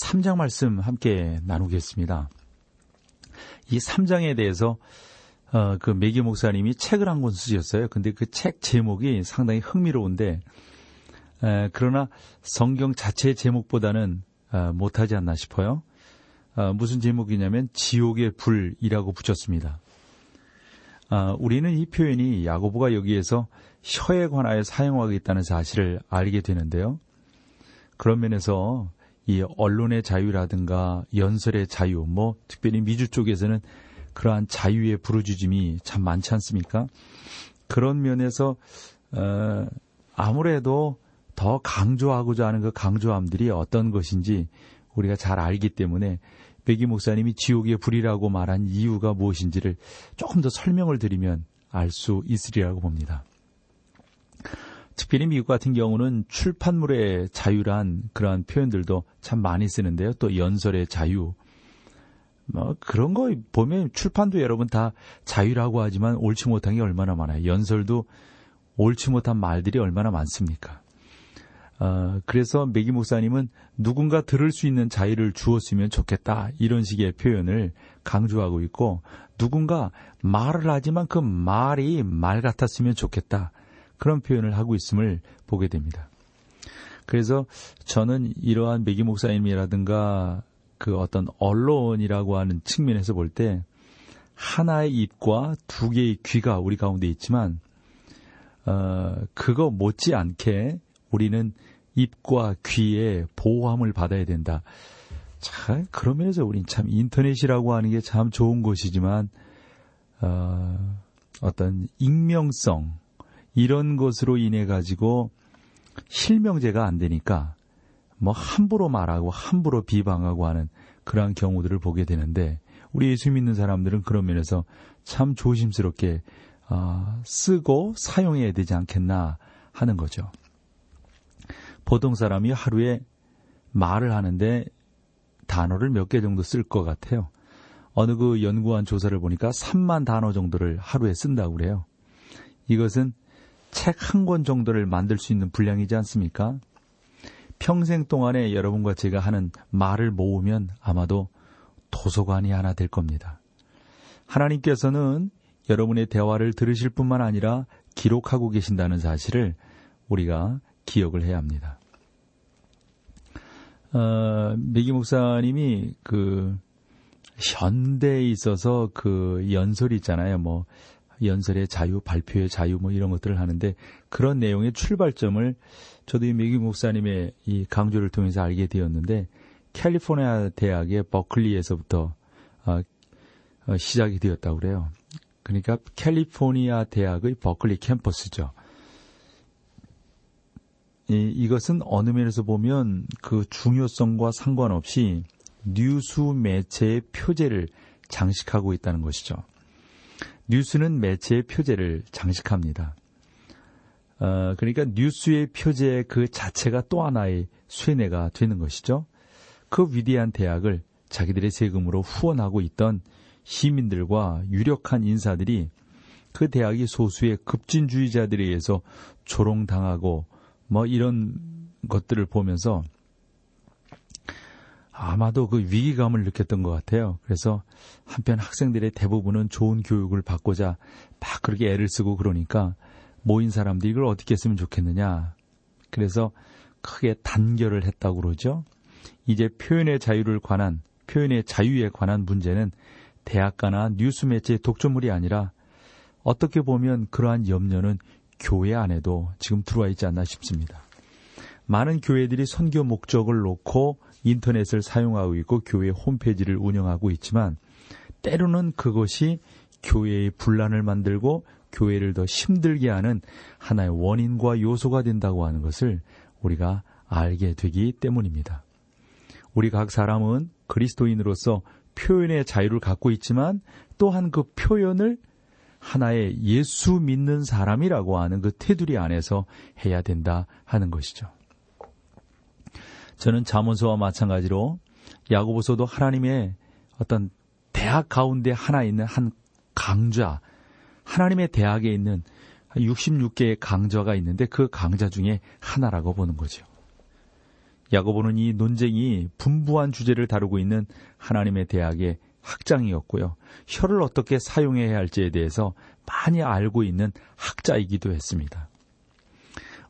3장 말씀 함께 나누겠습니다. 이 3장에 대해서 어, 그 메기 목사님이 책을 한 권 쓰셨어요. 근데 그 책 제목이 상당히 흥미로운데 에, 그러나 성경 자체의 제목보다는 어, 못하지 않나 싶어요. 어, 무슨 제목이냐면 지옥의 불이라고 붙였습니다. 어, 우리는 이 표현이 야고보가 여기에서 혀에 관하여 사용하고 있다는 사실을 알게 되는데요. 그런 면에서 이 언론의 자유라든가 연설의 자유, 뭐 특별히 미주 쪽에서는 그러한 자유의 부르짖음이 참 많지 않습니까? 그런 면에서 어, 아무래도 더 강조하고자 하는 그 강조함들이 어떤 것인지 우리가 잘 알기 때문에 백기 목사님이 지옥의 불이라고 말한 이유가 무엇인지를 조금 더 설명을 드리면 알 수 있으리라고 봅니다. 특별히 미국 같은 경우는 출판물의 자유란 그러한 표현들도 참 많이 쓰는데요. 또 연설의 자유. 뭐 그런 거 보면 출판도 여러분 다 자유라고 하지만 옳지 못한 게 얼마나 많아요. 연설도 옳지 못한 말들이 얼마나 많습니까? 어, 그래서 메기 목사님은 누군가 들을 수 있는 자유를 주었으면 좋겠다. 이런 식의 표현을 강조하고 있고, 누군가 말을 하지만 그 말이 말 같았으면 좋겠다. 그런 표현을 하고 있음을 보게 됩니다. 그래서 저는 이러한 메기 목사님이라든가 그 어떤 언론이라고 하는 측면에서 볼 때 하나의 입과 두 개의 귀가 우리 가운데 있지만 어 그거 못지 않게 우리는 입과 귀에 보호함을 받아야 된다. 자, 그러면서 우린 참 인터넷이라고 하는 게 참 좋은 것이지만 어, 어떤 익명성 이런 것으로 인해 가지고 실명제가 안 되니까 뭐 함부로 말하고 함부로 비방하고 하는 그러한 경우들을 보게 되는데 우리 예수 믿는 사람들은 그런 면에서 참 조심스럽게 어, 쓰고 사용해야 되지 않겠나 하는 거죠. 보통 사람이 하루에 말을 하는데 단어를 몇 개 정도 쓸 것 같아요. 어느 그 연구한 조사를 보니까 3만 단어 정도를 하루에 쓴다고 그래요. 이것은 책 한 권 정도를 만들 수 있는 분량이지 않습니까? 평생 동안에 여러분과 제가 하는 말을 모으면 아마도 도서관이 하나 될 겁니다. 하나님께서는 여러분의 대화를 들으실 뿐만 아니라 기록하고 계신다는 사실을 우리가 기억을 해야 합니다. 어, 메기 목사님이 그 현대에 있어서 그 연설이 있잖아요. 뭐 연설의 자유, 발표의 자유 뭐 이런 것들을 하는데 그런 내용의 출발점을 저도 이 메기 목사님의 이 강조를 통해서 알게 되었는데 캘리포니아 대학의 버클리에서부터 어, 어, 시작이 되었다고 그래요. 그러니까 캘리포니아 대학의 버클리 캠퍼스죠. 이, 이것은 어느 면에서 보면 그 중요성과 상관없이 뉴스 매체의 표제를 장식하고 있다는 것이죠. 뉴스는 매체의 표제를 장식합니다. 어, 그러니까 뉴스의 표제 그 자체가 또 하나의 쇠뇌가 되는 것이죠. 그 위대한 대학을 자기들의 세금으로 후원하고 있던 시민들과 유력한 인사들이 그 대학이 소수의 급진주의자들에 의해서 조롱당하고 뭐 이런 것들을 보면서 아마도 그 위기감을 느꼈던 것 같아요. 그래서 한편 학생들의 대부분은 좋은 교육을 받고자 막 그렇게 애를 쓰고 그러니까 모인 사람들이 이걸 어떻게 했으면 좋겠느냐. 그래서 크게 단결을 했다고 그러죠. 이제 표현의 자유를 관한, 표현의 자유에 관한 문제는 대학가나 뉴스 매체의 독점물이 아니라 어떻게 보면 그러한 염려는 교회 안에도 지금 들어와 있지 않나 싶습니다. 많은 교회들이 선교 목적을 놓고 인터넷을 사용하고 있고 교회 홈페이지를 운영하고 있지만 때로는 그것이 교회의 분란을 만들고 교회를 더 힘들게 하는 하나의 원인과 요소가 된다고 하는 것을 우리가 알게 되기 때문입니다. 우리 각 사람은 그리스도인으로서 표현의 자유를 갖고 있지만 또한 그 표현을 하나의 예수 믿는 사람이라고 하는 그 테두리 안에서 해야 된다 하는 것이죠. 저는 자문서와 마찬가지로 야고보서도 하나님의 어떤 대학 가운데 하나 있는 한 강좌, 하나님의 대학에 있는 66개의 강좌가 있는데 그 강좌 중에 하나라고 보는 거죠. 야고보는 이 논쟁이 분부한 주제를 다루고 있는 하나님의 대학의 학장이었고요. 혀를 어떻게 사용해야 할지에 대해서 많이 알고 있는 학자이기도 했습니다.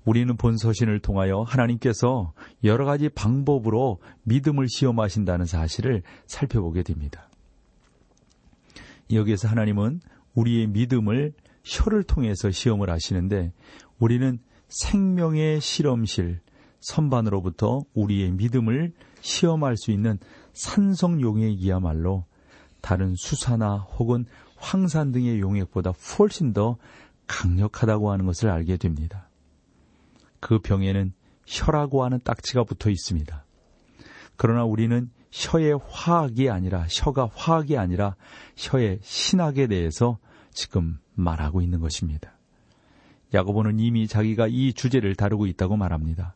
우리는 본 서신을 통하여 하나님께서 여러 가지 방법으로 믿음을 시험하신다는 사실을 살펴보게 됩니다. 여기에서 하나님은 우리의 믿음을 혀를 통해서 시험을 하시는데 우리는 생명의 실험실 선반으로부터 우리의 믿음을 시험할 수 있는 산성용액이야말로 다른 수사나 혹은 황산 등의 용액보다 훨씬 더 강력하다고 하는 것을 알게 됩니다. 그 병에는 혀라고 하는 딱지가 붙어 있습니다. 그러나 우리는 혀의 화학이 아니라 혀가 화학이 아니라 혀의 신학에 대해서 지금 말하고 있는 것입니다. 야고보는 이미 자기가 이 주제를 다루고 있다고 말합니다.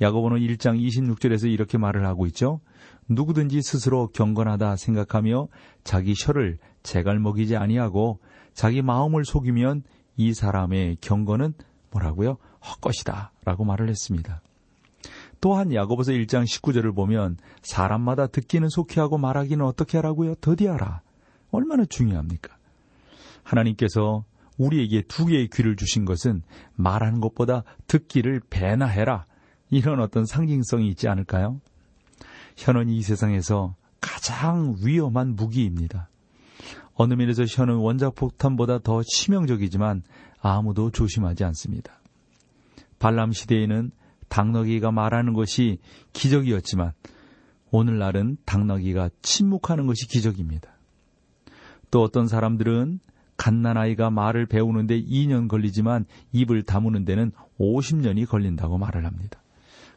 야고보는 1장 26절에서 이렇게 말을 하고 있죠. 누구든지 스스로 경건하다 생각하며 자기 혀를 재갈 먹이지 아니하고 자기 마음을 속이면 이 사람의 경건은 뭐라고요? 헛것이다. 라고 말을 했습니다. 또한 야고보서 1장 19절을 보면 사람마다 듣기는 속히 하고 말하기는 어떻게 하라고요? 더디하라. 얼마나 중요합니까? 하나님께서 우리에게 두 개의 귀를 주신 것은 말하는 것보다 듣기를 배나 해라. 이런 어떤 상징성이 있지 않을까요? 혀는 이 세상에서 가장 위험한 무기입니다. 어느 면에서 혀는 원자폭탄보다 더 치명적이지만 아무도 조심하지 않습니다. 발람 시대에는 당나귀가 말하는 것이 기적이었지만 오늘날은 당나귀가 침묵하는 것이 기적입니다. 또 어떤 사람들은 갓난아이가 말을 배우는데 2년 걸리지만 입을 다무는 데는 50년이 걸린다고 말을 합니다.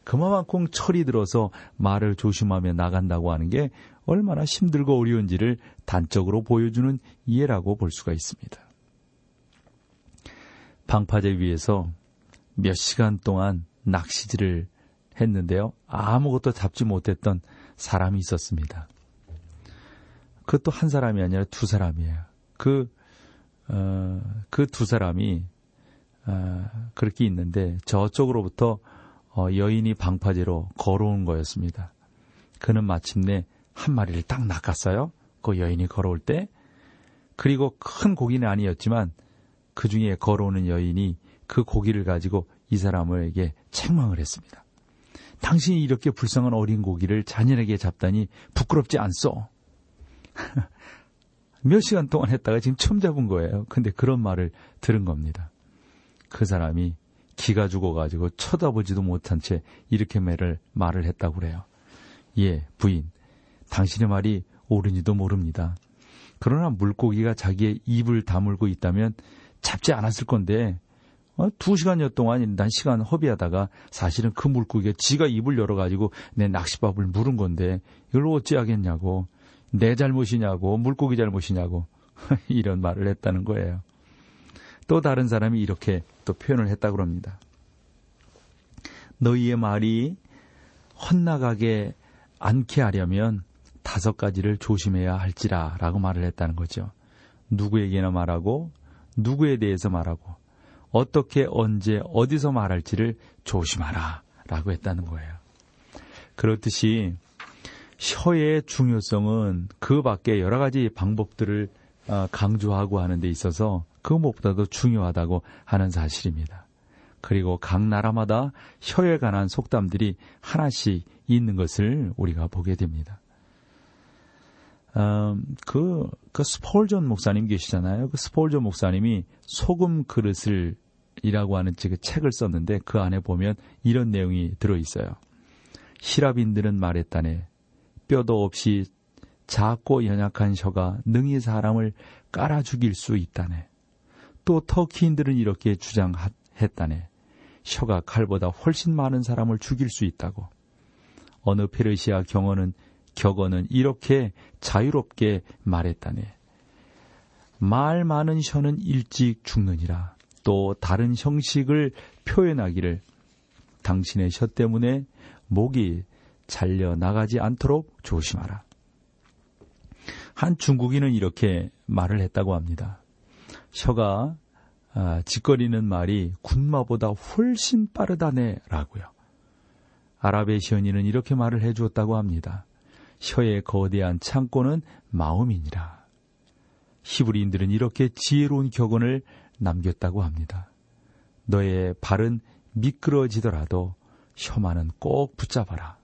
그만큼 철이 들어서 말을 조심하며 나간다고 하는 게 얼마나 힘들고 어려운지를 단적으로 보여주는 이해라고 볼 수가 있습니다. 방파제 위에서 몇 시간 동안 낚시질을 했는데요. 아무것도 잡지 못했던 사람이 있었습니다. 그것도 한 사람이 아니라 두 사람이에요. 그, 어, 그 두 사람이, 어, 그렇게 있는데 저쪽으로부터 어, 여인이 방파제로 걸어온 거였습니다. 그는 마침내 한 마리를 딱 낚았어요. 그 여인이 걸어올 때. 그리고 큰 고기는 아니었지만 그 중에 걸어오는 여인이 그 고기를 가지고 이 사람에게 책망을 했습니다. 당신이 이렇게 불쌍한 어린 고기를 잔인하게 잡다니 부끄럽지 않소? 몇 시간 동안 했다가 지금 처음 잡은 거예요. 근데 그런 말을 들은 겁니다. 그 사람이 기가 죽어가지고 쳐다보지도 못한 채 이렇게 말을, 말을 했다고 그래요. 예, 부인. 당신의 말이 옳은지도 모릅니다. 그러나 물고기가 자기의 입을 다물고 있다면 잡지 않았을 건데 어, 두 시간여 동안 난 시간 허비하다가 사실은 그 물고기가 지가 입을 열어가지고 내 낚시밥을 물은 건데 이걸 어찌하겠냐고 내 잘못이냐고 물고기 잘못이냐고 이런 말을 했다는 거예요. 또 다른 사람이 이렇게 또 표현을 했다고 합니다. 너희의 말이 헛나가게 않게 하려면 다섯 가지를 조심해야 할지라 라고 말을 했다는 거죠. 누구에게나 말하고 누구에 대해서 말하고 어떻게 언제 어디서 말할지를 조심하라 라고 했다는 거예요. 그렇듯이 혀의 중요성은 그 밖에 여러 가지 방법들을 어, 강조하고 하는 데 있어서 그 무엇보다도 중요하다고 하는 사실입니다. 그리고 각 나라마다 혀에 관한 속담들이 하나씩 있는 것을 우리가 보게 됩니다. 음, 그, 그 스폴전 목사님 계시잖아요. 그 스폴전 목사님이 소금 그릇을 이라고 하는 책을 썼는데 그 안에 보면 이런 내용이 들어 있어요. 시라빈들은 말했다네. 뼈도 없이 작고 연약한 혀가 능히 사람을 깔아 죽일 수 있다네. 또 터키인들은 이렇게 주장했다네. 혀가 칼보다 훨씬 많은 사람을 죽일 수 있다고. 어느 페르시아 경어는 격언은 이렇게 자유롭게 말했다네. 말 많은 혀는 일찍 죽느니라. 또 다른 형식을 표현하기를 당신의 혀 때문에 목이 잘려 나가지 않도록 조심하라. 한 중국인은 이렇게 말을 했다고 합니다. 혀가 아, 짓거리는 말이 군마보다 훨씬 빠르다네라고요. 아랍의시언이는 이렇게 말을 해주었다고 합니다. 혀의 거대한 창고는 마음이니라. 히브리인들은 이렇게 지혜로운 격언을 남겼다고 합니다. 너의 발은 미끄러지더라도 혀만은 꼭 붙잡아라.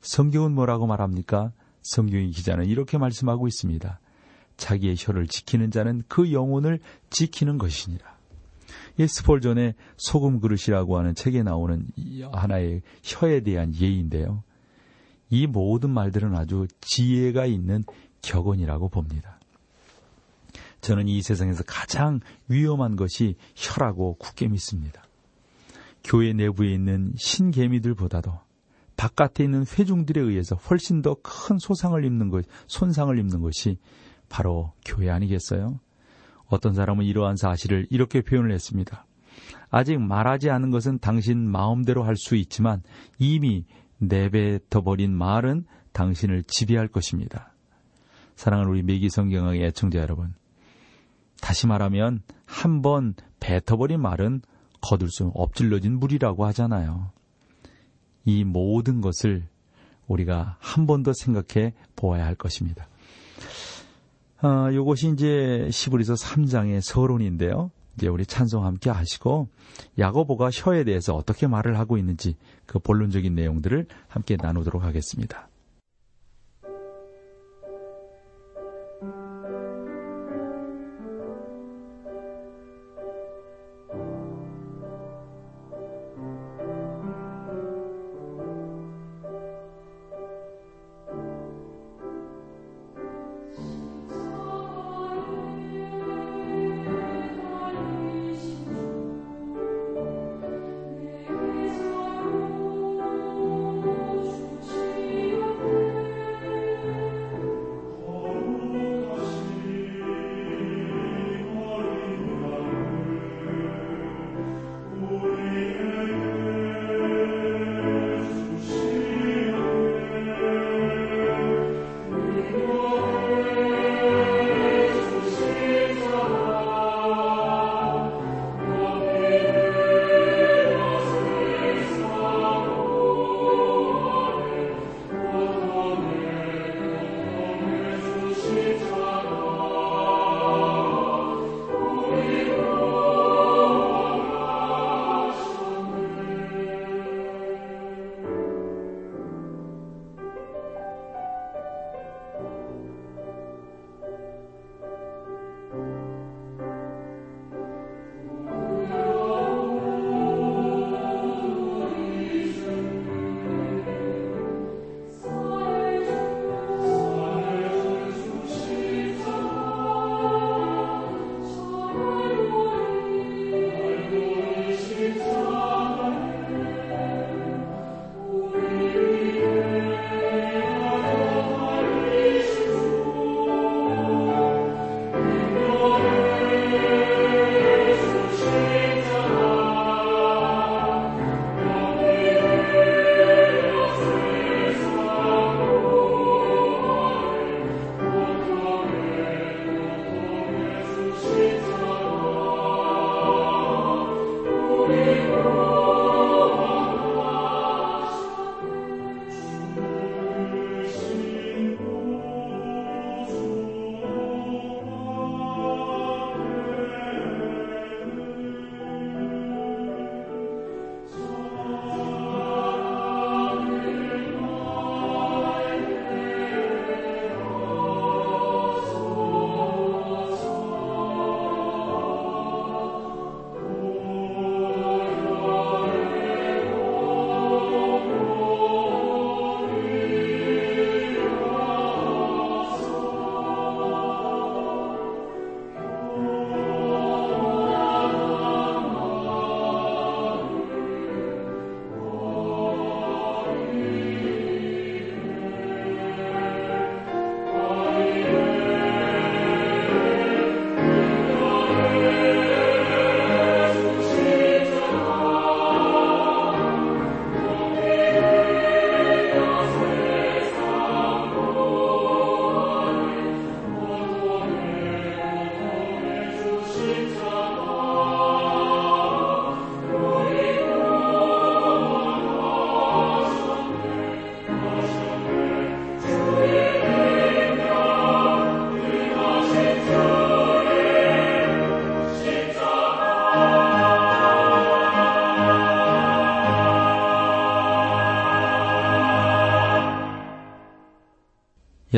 성경은 뭐라고 말합니까? 성경의 기자는 이렇게 말씀하고 있습니다. 자기의 혀를 지키는 자는 그 영혼을 지키는 것이니라. 이 스폴전의 소금 그릇이라고 하는 책에 나오는 하나의 혀에 대한 예인데요. 이 모든 말들은 아주 지혜가 있는 격언이라고 봅니다. 저는 이 세상에서 가장 위험한 것이 혀라고 굳게 믿습니다. 교회 내부에 있는 신개미들보다도 바깥에 있는 회중들에 의해서 훨씬 더 큰 소상을 입는 것, 손상을 입는 것이 바로 교회 아니겠어요? 어떤 사람은 이러한 사실을 이렇게 표현을 했습니다. 아직 말하지 않은 것은 당신 마음대로 할 수 있지만 이미 내뱉어버린 말은 당신을 지배할 것입니다. 사랑하는 우리 매기 성경의 애청자 여러분. 다시 말하면 한 번 뱉어버린 말은 거둘 수 엎질러진 물이라고 하잖아요. 이 모든 것을 우리가 한 번 더 생각해 보아야 할 것입니다. 아, 요것이 이제 시브리서 3장의 서론인데요. 이제 우리 찬송 함께 하시고 야고보가 혀에 대해서 어떻게 말을 하고 있는지 그 본론적인 내용들을 함께 나누도록 하겠습니다.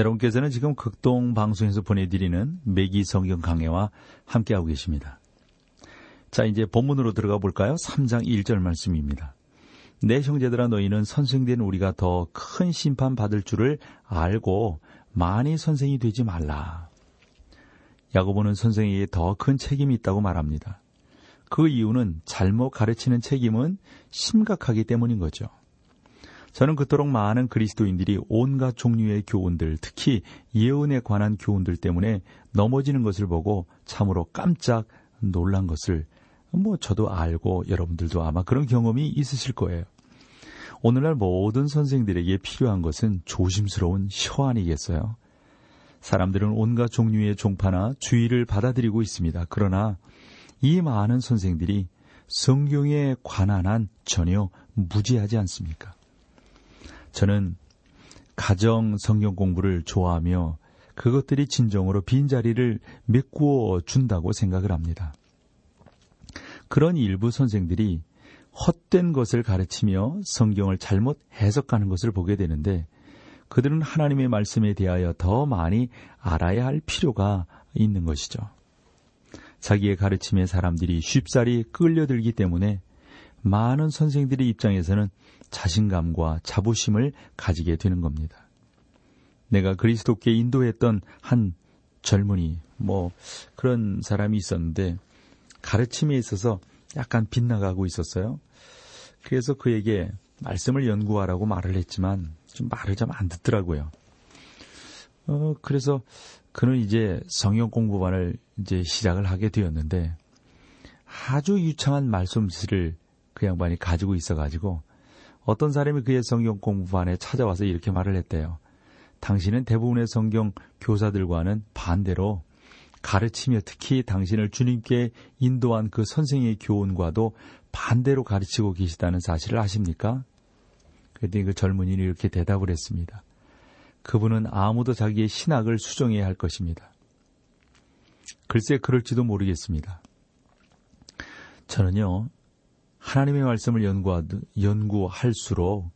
여러분께서는 지금 극동 방송에서 보내드리는 매기 성경 강해와 함께하고 계십니다. 자, 이제 본문으로 들어가 볼까요? 3장 1절 말씀입니다. 내 형제들아 너희는 선생된 우리가 더 큰 심판 받을 줄을 알고 많이 선생이 되지 말라. 야고보는 선생에게 더 큰 책임이 있다고 말합니다. 그 이유는 잘못 가르치는 책임은 심각하기 때문인 거죠. 저는 그토록 많은 그리스도인들이 온갖 종류의 교훈들, 특히 예언에 관한 교훈들 때문에 넘어지는 것을 보고 참으로 깜짝 놀란 것을 뭐 저도 알고 여러분들도 아마 그런 경험이 있으실 거예요. 오늘날 모든 선생들에게 필요한 것은 조심스러운 혀 아니겠어요? 사람들은 온갖 종류의 종파나 주의를 받아들이고 있습니다. 그러나 이 많은 선생들이 성경에 관한 한 전혀 무지하지 않습니까? 저는 가정 성경 공부를 좋아하며 그것들이 진정으로 빈자리를 메꾸어 준다고 생각을 합니다. 그런 일부 선생들이 헛된 것을 가르치며 성경을 잘못 해석하는 것을 보게 되는데 그들은 하나님의 말씀에 대하여 더 많이 알아야 할 필요가 있는 것이죠. 자기의 가르침에 사람들이 쉽사리 끌려들기 때문에 많은 선생들의 입장에서는 자신감과 자부심을 가지게 되는 겁니다. 내가 그리스도께 인도했던 한 젊은이, 뭐, 그런 사람이 있었는데, 가르침에 있어서 약간 빗나가고 있었어요. 그래서 그에게 말씀을 연구하라고 말을 했지만, 좀 말을 좀 안 듣더라고요. 어, 그래서 그는 이제 성경 공부반을 이제 시작을 하게 되었는데, 아주 유창한 말씀들을 그 양반이 가지고 있어가지고, 어떤 사람이 그의 성경 공부반에 찾아와서 이렇게 말을 했대요. 당신은 대부분의 성경 교사들과는 반대로 가르치며 특히 당신을 주님께 인도한 그 선생의 교훈과도 반대로 가르치고 계시다는 사실을 아십니까? 그랬더니 그 젊은이는 이렇게 대답을 했습니다. 그분은 아무도 자기의 신학을 수정해야 할 것입니다. 글쎄 그럴지도 모르겠습니다. 저는요, 하나님의 말씀을 연구할수록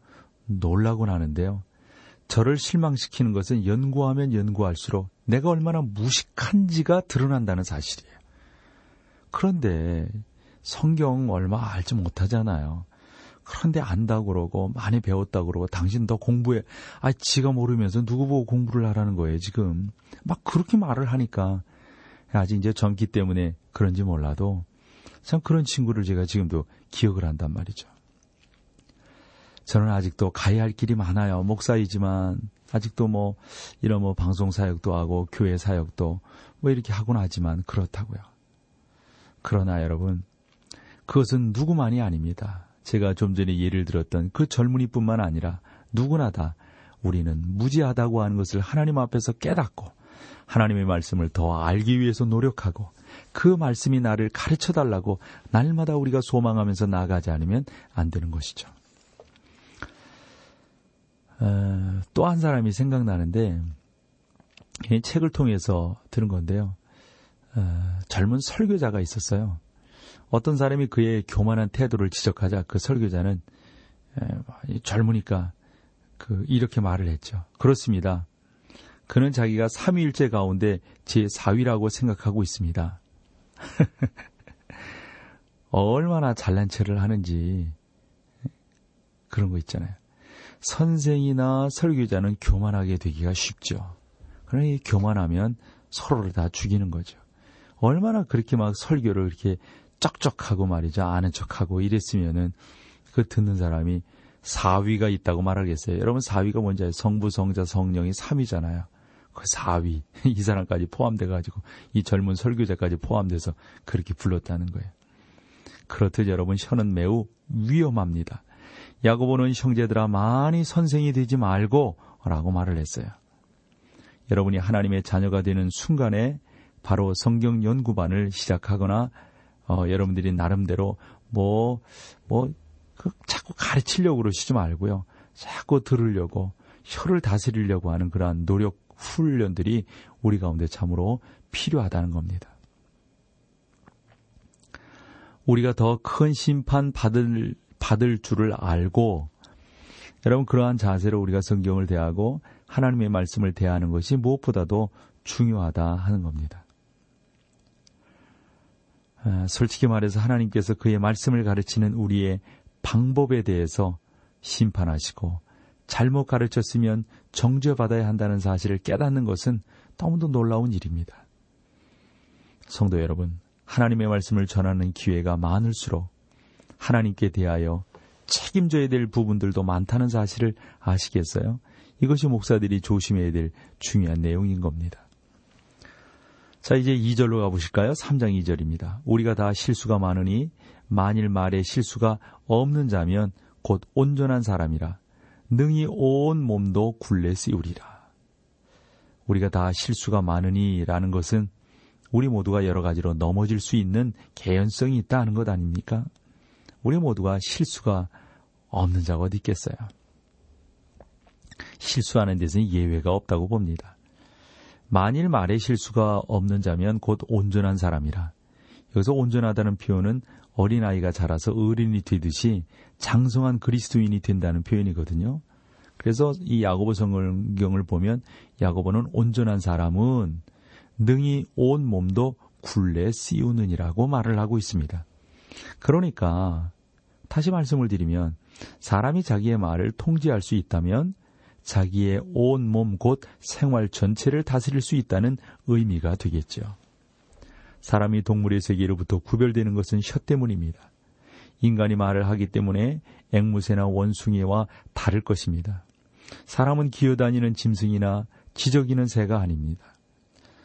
놀라곤 하는데요. 저를 실망시키는 것은 연구하면 연구할수록 내가 얼마나 무식한지가 드러난다는 사실이에요. 그런데 성경 얼마 알지 못하잖아요. 그런데 안다고 그러고 많이 배웠다고 그러고 당신 더 공부해. 아, 지가 모르면서 누구 보고 공부를 하라는 거예요, 지금. 막 그렇게 말을 하니까 아직 이제 젊기 때문에 그런지 몰라도 참 그런 친구를 제가 지금도 기억을 한단 말이죠. 저는 아직도 가야 할 길이 많아요. 목사이지만 아직도 뭐 이런 뭐 방송 사역도 하고 교회 사역도 뭐 이렇게 하곤 하지만 그렇다고요. 그러나 여러분 그것은 누구만이 아닙니다. 제가 좀 전에 예를 들었던 그 젊은이뿐만 아니라 누구나 다 우리는 무지하다고 하는 것을 하나님 앞에서 깨닫고 하나님의 말씀을 더 알기 위해서 노력하고 그 말씀이 나를 가르쳐 달라고 날마다 우리가 소망하면서 나가지 않으면 안 되는 것이죠. 어, 또한 사람이 생각나는데 이 책을 통해서 들은 건데요. 어, 젊은 설교자가 있었어요. 어떤 사람이 그의 교만한 태도를 지적하자 그 설교자는 에, 젊으니까 그 이렇게 말을 했죠. 그렇습니다. 그는 자기가 삼위일체 가운데 제 4위라고 생각하고 있습니다. 얼마나 잘난 체를 하는지 그런 거 있잖아요. 선생이나 설교자는 교만하게 되기가 쉽죠. 그러나 이 교만하면 서로를 다 죽이는 거죠. 얼마나 그렇게 막 설교를 이렇게 쩍쩍하고 말이죠. 아는 척하고 이랬으면은 그 듣는 사람이 사위가 있다고 말하겠어요. 여러분 사위가 뭔지 알아요? 성부, 성자, 성령이 3위잖아요. 그 4위. 이 사람까지 포함돼 가지고 이 젊은 설교자까지 포함돼서 그렇게 불렀다는 거예요. 그렇듯 여러분 혀는 매우 위험합니다. 야고보는 형제들아 많이 선생이 되지 말고 라고 말을 했어요. 여러분이 하나님의 자녀가 되는 순간에 바로 성경 연구반을 시작하거나 어, 여러분들이 나름대로 뭐, 뭐, 그 자꾸 가르치려고 그러시지 말고요. 자꾸 들으려고, 혀를 다스리려고 하는 그러한 노력, 훈련들이 우리 가운데 참으로 필요하다는 겁니다. 우리가 더 큰 심판 받을 받을 줄을 알고 여러분 그러한 자세로 우리가 성경을 대하고 하나님의 말씀을 대하는 것이 무엇보다도 중요하다 하는 겁니다. 아, 솔직히 말해서 하나님께서 그의 말씀을 가르치는 우리의 방법에 대해서 심판하시고 잘못 가르쳤으면 정죄받아야 한다는 사실을 깨닫는 것은 너무도 놀라운 일입니다. 성도 여러분, 하나님의 말씀을 전하는 기회가 많을수록 하나님께 대하여 책임져야 될 부분들도 많다는 사실을 아시겠어요? 이것이 목사들이 조심해야 될 중요한 내용인 겁니다. 자, 이제 2절로 가보실까요? 3장 2절입니다. 우리가 다 실수가 많으니 만일 말에 실수가 없는 자면 곧 온전한 사람이라 능히 온 몸도 굴레 씌우리라. 우리가 다 실수가 많으니 라는 것은 우리 모두가 여러 가지로 넘어질 수 있는 개연성이 있다는 것 아닙니까? 우리 모두가 실수가 없는 자가 어디 있겠어요? 실수하는 데서는 예외가 없다고 봅니다. 만일 말에 실수가 없는 자면 곧 온전한 사람이라. 여기서 온전하다는 표현은 어린아이가 자라서 어린이 되듯이 장성한 그리스도인이 된다는 표현이거든요. 그래서 이 야고보 성경을 보면 야고보는 온전한 사람은 능히 온 몸도 굴레 씌우느니라고 말을 하고 있습니다. 그러니까 다시 말씀을 드리면 사람이 자기의 말을 통제할 수 있다면 자기의 온 몸 곧 생활 전체를 다스릴 수 있다는 의미가 되겠죠. 사람이 동물의 세계로부터 구별되는 것은 혀 때문입니다. 인간이 말을 하기 때문에 앵무새나 원숭이와 다를 것입니다. 사람은 기어다니는 짐승이나 지저귀는 새가 아닙니다.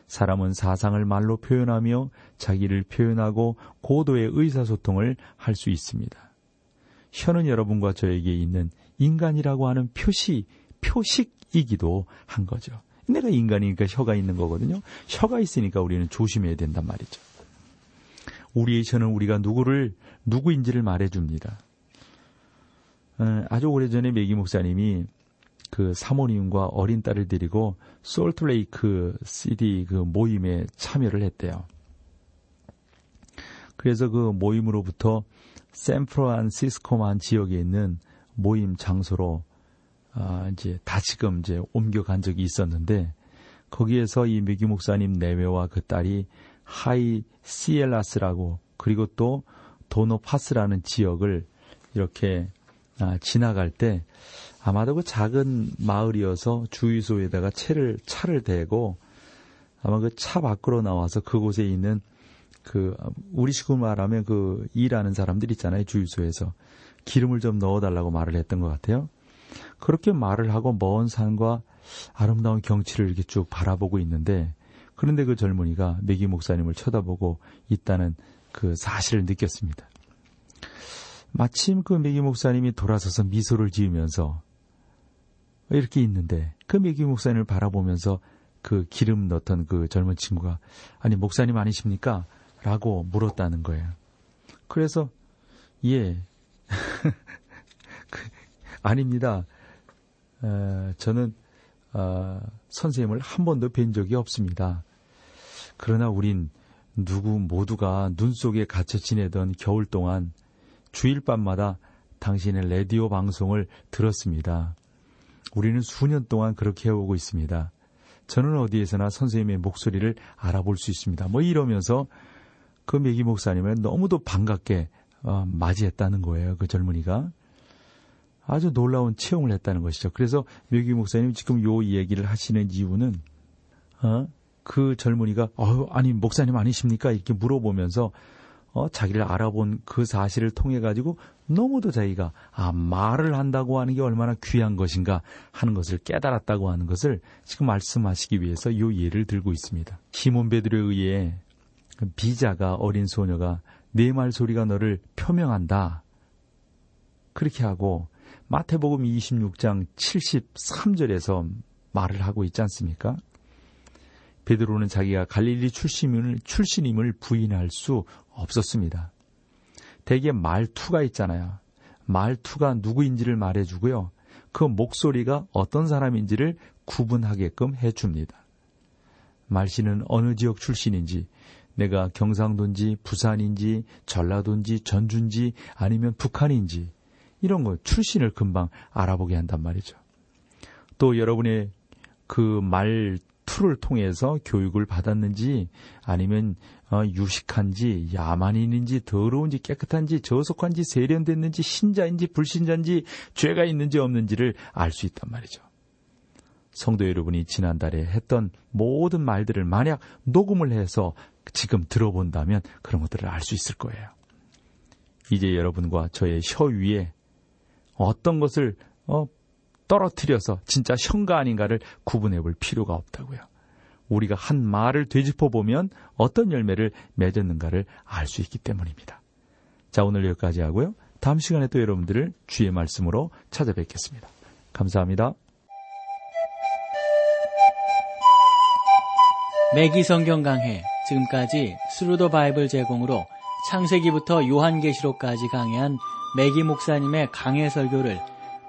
사람은 사상을 말로 표현하며 자기를 표현하고 고도의 의사소통을 할 수 있습니다. 혀는 여러분과 저에게 있는 인간이라고 하는 표시, 표식이기도 한 거죠. 내가 인간이니까 혀가 있는 거거든요. 혀가 있으니까 우리는 조심해야 된단 말이죠. 우리의 혀는 우리가 누구를, 누구인지를 말해줍니다. 아주 오래전에 메기 목사님이 그 사모님과 어린 딸을 데리고 솔트레이크 CD 그 모임에 참여를 했대요. 그래서 그 모임으로부터 샌프란시스코만 지역에 있는 모임 장소로 아, 이제 다지금 이제 옮겨간 적이 있었는데 거기에서 이 메기 목사님 내외와 그 딸이 하이 시엘라스라고 그리고 또 도노파스라는 지역을 이렇게 아, 지나갈 때 아마도 그 작은 마을이어서 주유소에다가 차를 차를 대고 아마 그 차 밖으로 나와서 그곳에 있는 그 우리식으로 말하면 그 일하는 사람들 있잖아요 주유소에서 기름을 좀 넣어달라고 말을 했던 것 같아요. 그렇게 말을 하고 먼 산과 아름다운 경치를 이렇게 쭉 바라보고 있는데 그런데 그 젊은이가 메기 목사님을 쳐다보고 있다는 그 사실을 느꼈습니다. 마침 그 메기 목사님이 돌아서서 미소를 지으면서 이렇게 있는데 그 메기 목사님을 바라보면서 그 기름 넣던 그 젊은 친구가 아니 목사님 아니십니까? 라고 물었다는 거예요. 그래서 예 그, 아닙니다. 에, 저는 어, 선생님을 한 번도 뵌 적이 없습니다. 그러나 우린 누구 모두가 눈 속에 갇혀 지내던 겨울 동안 주일 밤마다 당신의 라디오 방송을 들었습니다. 우리는 수년 동안 그렇게 해오고 있습니다. 저는 어디에서나 선생님의 목소리를 알아볼 수 있습니다. 뭐 이러면서 그 메기 목사님을 너무도 반갑게 어, 맞이했다는 거예요. 그 젊은이가. 아주 놀라운 체험을 했다는 것이죠. 그래서 메기 목사님 지금 요 얘기를 하시는 이유는 어? 그 젊은이가 어 아니 목사님 아니십니까? 이렇게 물어보면서 어, 자기를 알아본 그 사실을 통해 가지고 너무도 자기가 아 말을 한다고 하는 게 얼마나 귀한 것인가 하는 것을 깨달았다고 하는 것을 지금 말씀하시기 위해서 이 예를 들고 있습니다. 시몬 베드로에 의해 비자가 어린 소녀가 내 말 소리가 너를 표명한다. 그렇게 하고 마태복음 26장 73절에서 말을 하고 있지 않습니까? 베드로는 자기가 갈릴리 출신임을, 출신임을 부인할 수 없었습니다. 대개 말투가 있잖아요. 말투가 누구인지를 말해주고요. 그 목소리가 어떤 사람인지를 구분하게끔 해줍니다. 말씨는 어느 지역 출신인지, 내가 경상도인지, 부산인지, 전라도인지, 전주인지, 아니면 북한인지, 이런 거 출신을 금방 알아보게 한단 말이죠. 또 여러분의 그 말 투를 통해서 교육을 받았는지 아니면 어, 유식한지 야만인인지 더러운지 깨끗한지 저속한지 세련됐는지 신자인지 불신자인지 죄가 있는지 없는지를 알 수 있단 말이죠. 성도 여러분이 지난달에 했던 모든 말들을 만약 녹음을 해서 지금 들어본다면 그런 것들을 알 수 있을 거예요. 이제 여러분과 저의 혀 위에 어떤 것을 어, 떨어뜨려서 진짜 혀가 아닌가를 구분해 볼 필요가 없다고요. 우리가 한 말을 되짚어 보면 어떤 열매를 맺었는가를 알 수 있기 때문입니다. 자, 오늘 여기까지 하고요. 다음 시간에 또 여러분들을 주의 말씀으로 찾아뵙겠습니다. 감사합니다. 매기 성경 강해 지금까지 Thru the Bible 제공으로 창세기부터 요한계시록까지 강해한 매기 목사님의 강해 설교를